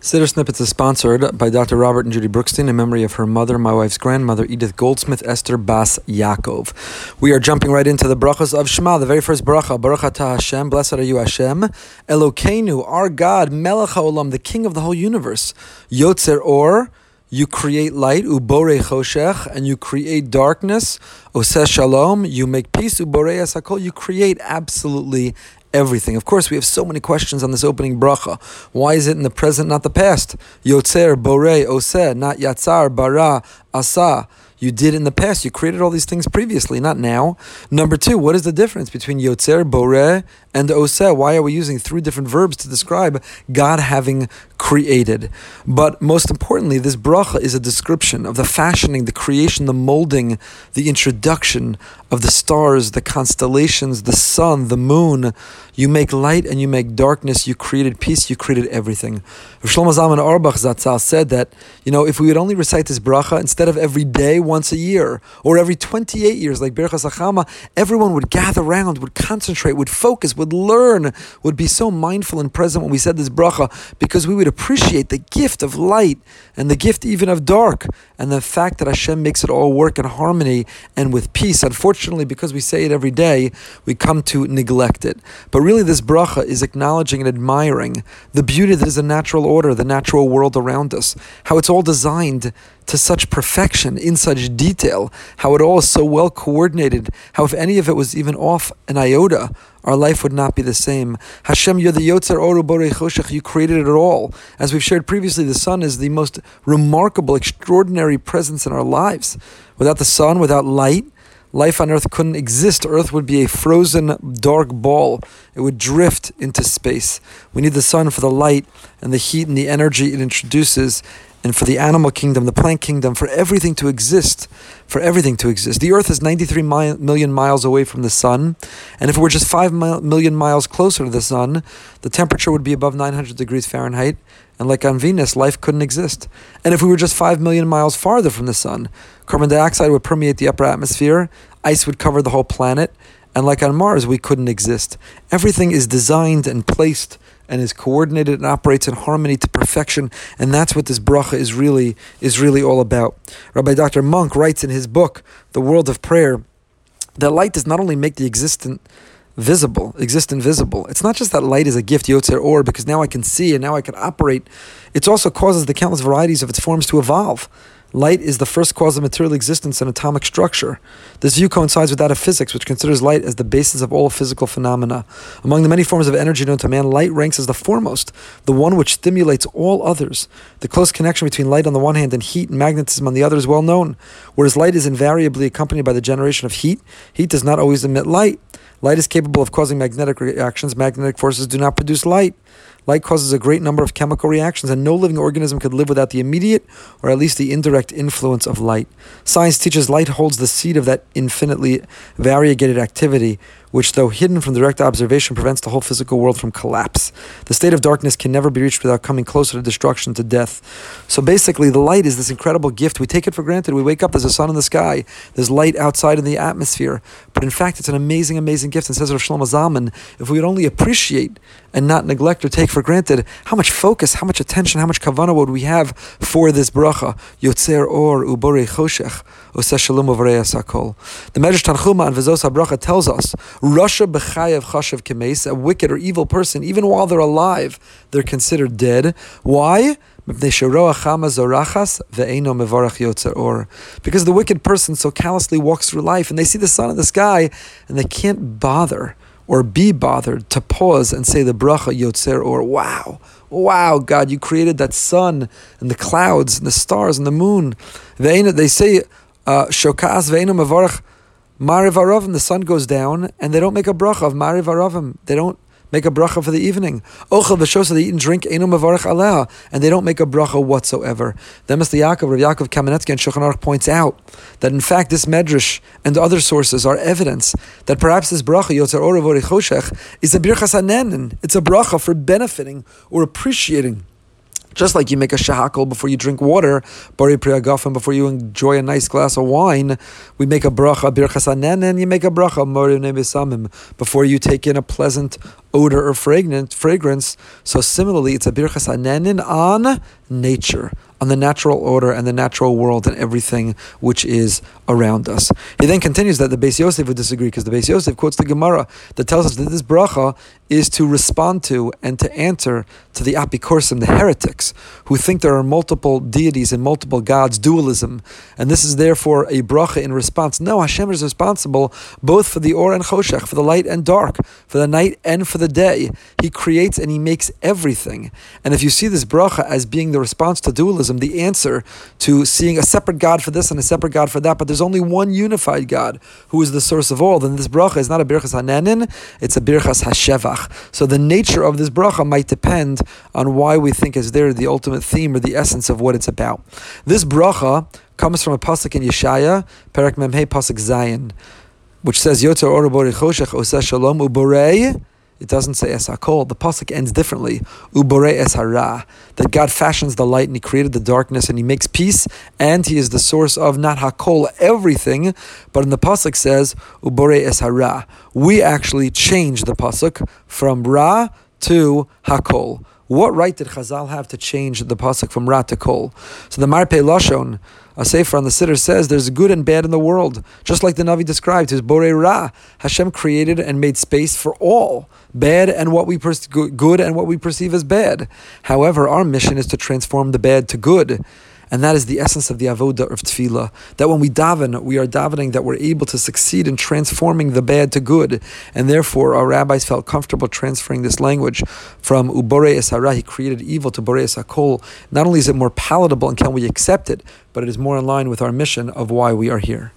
Siddur Snippets is sponsored by Dr. Robert and Judy Brookstein in memory of her mother, my wife's grandmother, Edith Goldsmith Esther Bas Yaakov. We are jumping right into the brachas of Shema, the very first bracha. Baruch atah Hashem, blessed are you Hashem, Elokeinu, our God, Melech HaOlam, the King of the whole universe, Yotzer Or, you create light, ubore choshech, and you create darkness. Oseh shalom, you make peace, ubore asakol, you create absolutely everything. Of course, we have so many questions on this opening bracha. Why is it in the present, not the past? Yotzer, Bore, Oseh, not Yatzar, Bara, Asa you did in the past. You created all these things previously, not now. Number two, what is the difference between Yotzer, Boreh, and Oseh? Why are we using three different verbs to describe God having created? But most importantly, this bracha is a description of the fashioning, the creation, the molding, the introduction of the stars, the constellations, the sun, the moon. You make light and you make darkness. You created peace. You created everything. Shlomo Zalman Auerbach Zatzal said that, you know, if we would only recite this bracha instead of every day, once a year, or every 28 years, like Birchas HaChama, everyone would gather around, would concentrate, would focus, would learn, would be so mindful and present when we said this bracha, because we would appreciate the gift of light and the gift even of dark, and the fact that Hashem makes it all work in harmony and with peace. Unfortunately, because we say it every day, we come to neglect it. But really, this bracha is acknowledging and admiring the beauty that is a natural order, the natural world around us, how it's all designed to such perfection, in such detail, how it all is so well coordinated, how if any of it was even off an iota, our life would not be the same. Hashem, you're the Yotzer Oru Borei Choshech, you created it all. As we've shared previously, the sun is the most remarkable, extraordinary presence in our lives. Without the sun, without light, life on Earth couldn't exist. Earth would be a frozen, dark ball. It would drift into space. We need the sun for the light and the heat and the energy it introduces and for the animal kingdom, the plant kingdom, for everything to exist, for everything to exist. The Earth is 93 mi- million miles away from the sun, and if it were just 5 mi- million miles closer to the sun, the temperature would be above 900 degrees Fahrenheit, and like on Venus, life couldn't exist. And if we were just 5 million miles farther from the sun, carbon dioxide would permeate the upper atmosphere, ice would cover the whole planet, and like on Mars, we couldn't exist. Everything is designed and placed and is coordinated and operates in harmony to perfection, and that's what this bracha is really is really all about. Rabbi Dr. Munk writes in his book, The World of Prayer, that light does not only make the existent visible, existent visible. It's not just that light is a gift, Yotzer Or, because now I can see and now I can operate. It also causes the countless varieties of its forms to evolve. Light is the first cause of material existence and atomic structure. This view coincides with that of physics, which considers light as the basis of all physical phenomena. Among the many forms of energy known to man, light ranks as the foremost, the one which stimulates all others. The close connection between light on the one hand and heat and magnetism on the other is well known. Whereas light is invariably accompanied by the generation of heat, heat does not always emit light. Light is capable of causing magnetic reactions. Magnetic forces do not produce light. Light causes a great number of chemical reactions, and no living organism could live without the immediate or at least the indirect influence of light. Science teaches light holds the seed of that infinitely variegated activity, which, though hidden from direct observation, prevents the whole physical world from collapse. The state of darkness can never be reached without coming closer to destruction, to death. So basically, the light is this incredible gift. We take it for granted. We wake up, there's a sun in the sky, there's light outside in the atmosphere. But in fact, it's an amazing, amazing gift. And says Rav Shlomo Zalman, if we would only appreciate and not neglect or take for granted how much focus, how much attention, how much kavana would we have for this bracha, Yotzer Or Ubore Choshech. The Medrash Tanchuma and Vezos HaBracha tells us, Rasha b'chayav chashav kemes, a wicked or evil person, even while they're alive, they're considered dead. Why? Because the wicked person so callously walks through life and they see the sun in the sky and they can't bother or be bothered to pause and say the bracha yotzer or wow, wow, God, you created that sun and the clouds and the stars and the moon. They say, uh, shokas mevarach Mariv Aravim, the sun goes down, and they don't make a bracha of Mariv Aravim. They don't make a bracha for the evening. Ochel v'shosa, they eat and drink, enu mavarach aleha, and they don't make a bracha whatsoever. The Emes L'Yaakov, Rav Yaakov Kamenetsky and Shulchan Aruch points out that in fact this medrash and other sources are evidence that perhaps this bracha, Yotzer Orav Choshech, is a birchas hanenin. It's a bracha for benefiting or appreciating Just like you make a shehakol before you drink water, borei pri hagafen before you enjoy a nice glass of wine, we make a bracha birchas and you make a bracha morim before you take in a pleasant odor or fragrance. Fragrance. So similarly, it's a birchas anenin on nature on the natural order and the natural world and everything which is around us. He then continues that the Beis Yosef would disagree because the Beis Yosef quotes the Gemara that tells us that this bracha is to respond to and to answer to the apikorsim, the heretics, who think there are multiple deities and multiple gods, dualism, and this is therefore a bracha in response. No, Hashem is responsible both for the or and choshech, for the light and dark, for the night and for the day. He creates and he makes everything. And if you see this bracha as being the response to dualism, the answer to seeing a separate God for this and a separate God for that, but there's only one unified God who is the source of all, then this bracha is not a birchas hanenin, it's a birchas hashevach. So the nature of this bracha might depend on why we think is there the ultimate theme or the essence of what it's about. This bracha comes from a pasuk in Yeshaya, Perak Memhei pasuk Zayin, which says Yotzar Orabori Choshech Oseh Shalom Uborei it doesn't say es hakol. The pasuk ends differently. Ubore es hara. That God fashions the light and He created the darkness and He makes peace and He is the source of not hakol everything, but in the pasuk says ubore es hara. We actually change the pasuk from ra to hakol. What right did Chazal have to change the pasuk from ra to kol? So the Marpei Lashon a sefer on the Siddur says there's good and bad in the world. Just like the Navi described, his Borei Ra, Hashem created and made space for all, bad and what we per- good and what we perceive as bad. However, our mission is to transform the bad to good. And that is the essence of the avoda of tefillah. That when we daven, we are davening that we're able to succeed in transforming the bad to good. And therefore, our rabbis felt comfortable transferring this language from ubore esara, he created evil, to bore esakol. Not only is it more palatable and can we accept it, but it is more in line with our mission of why we are here.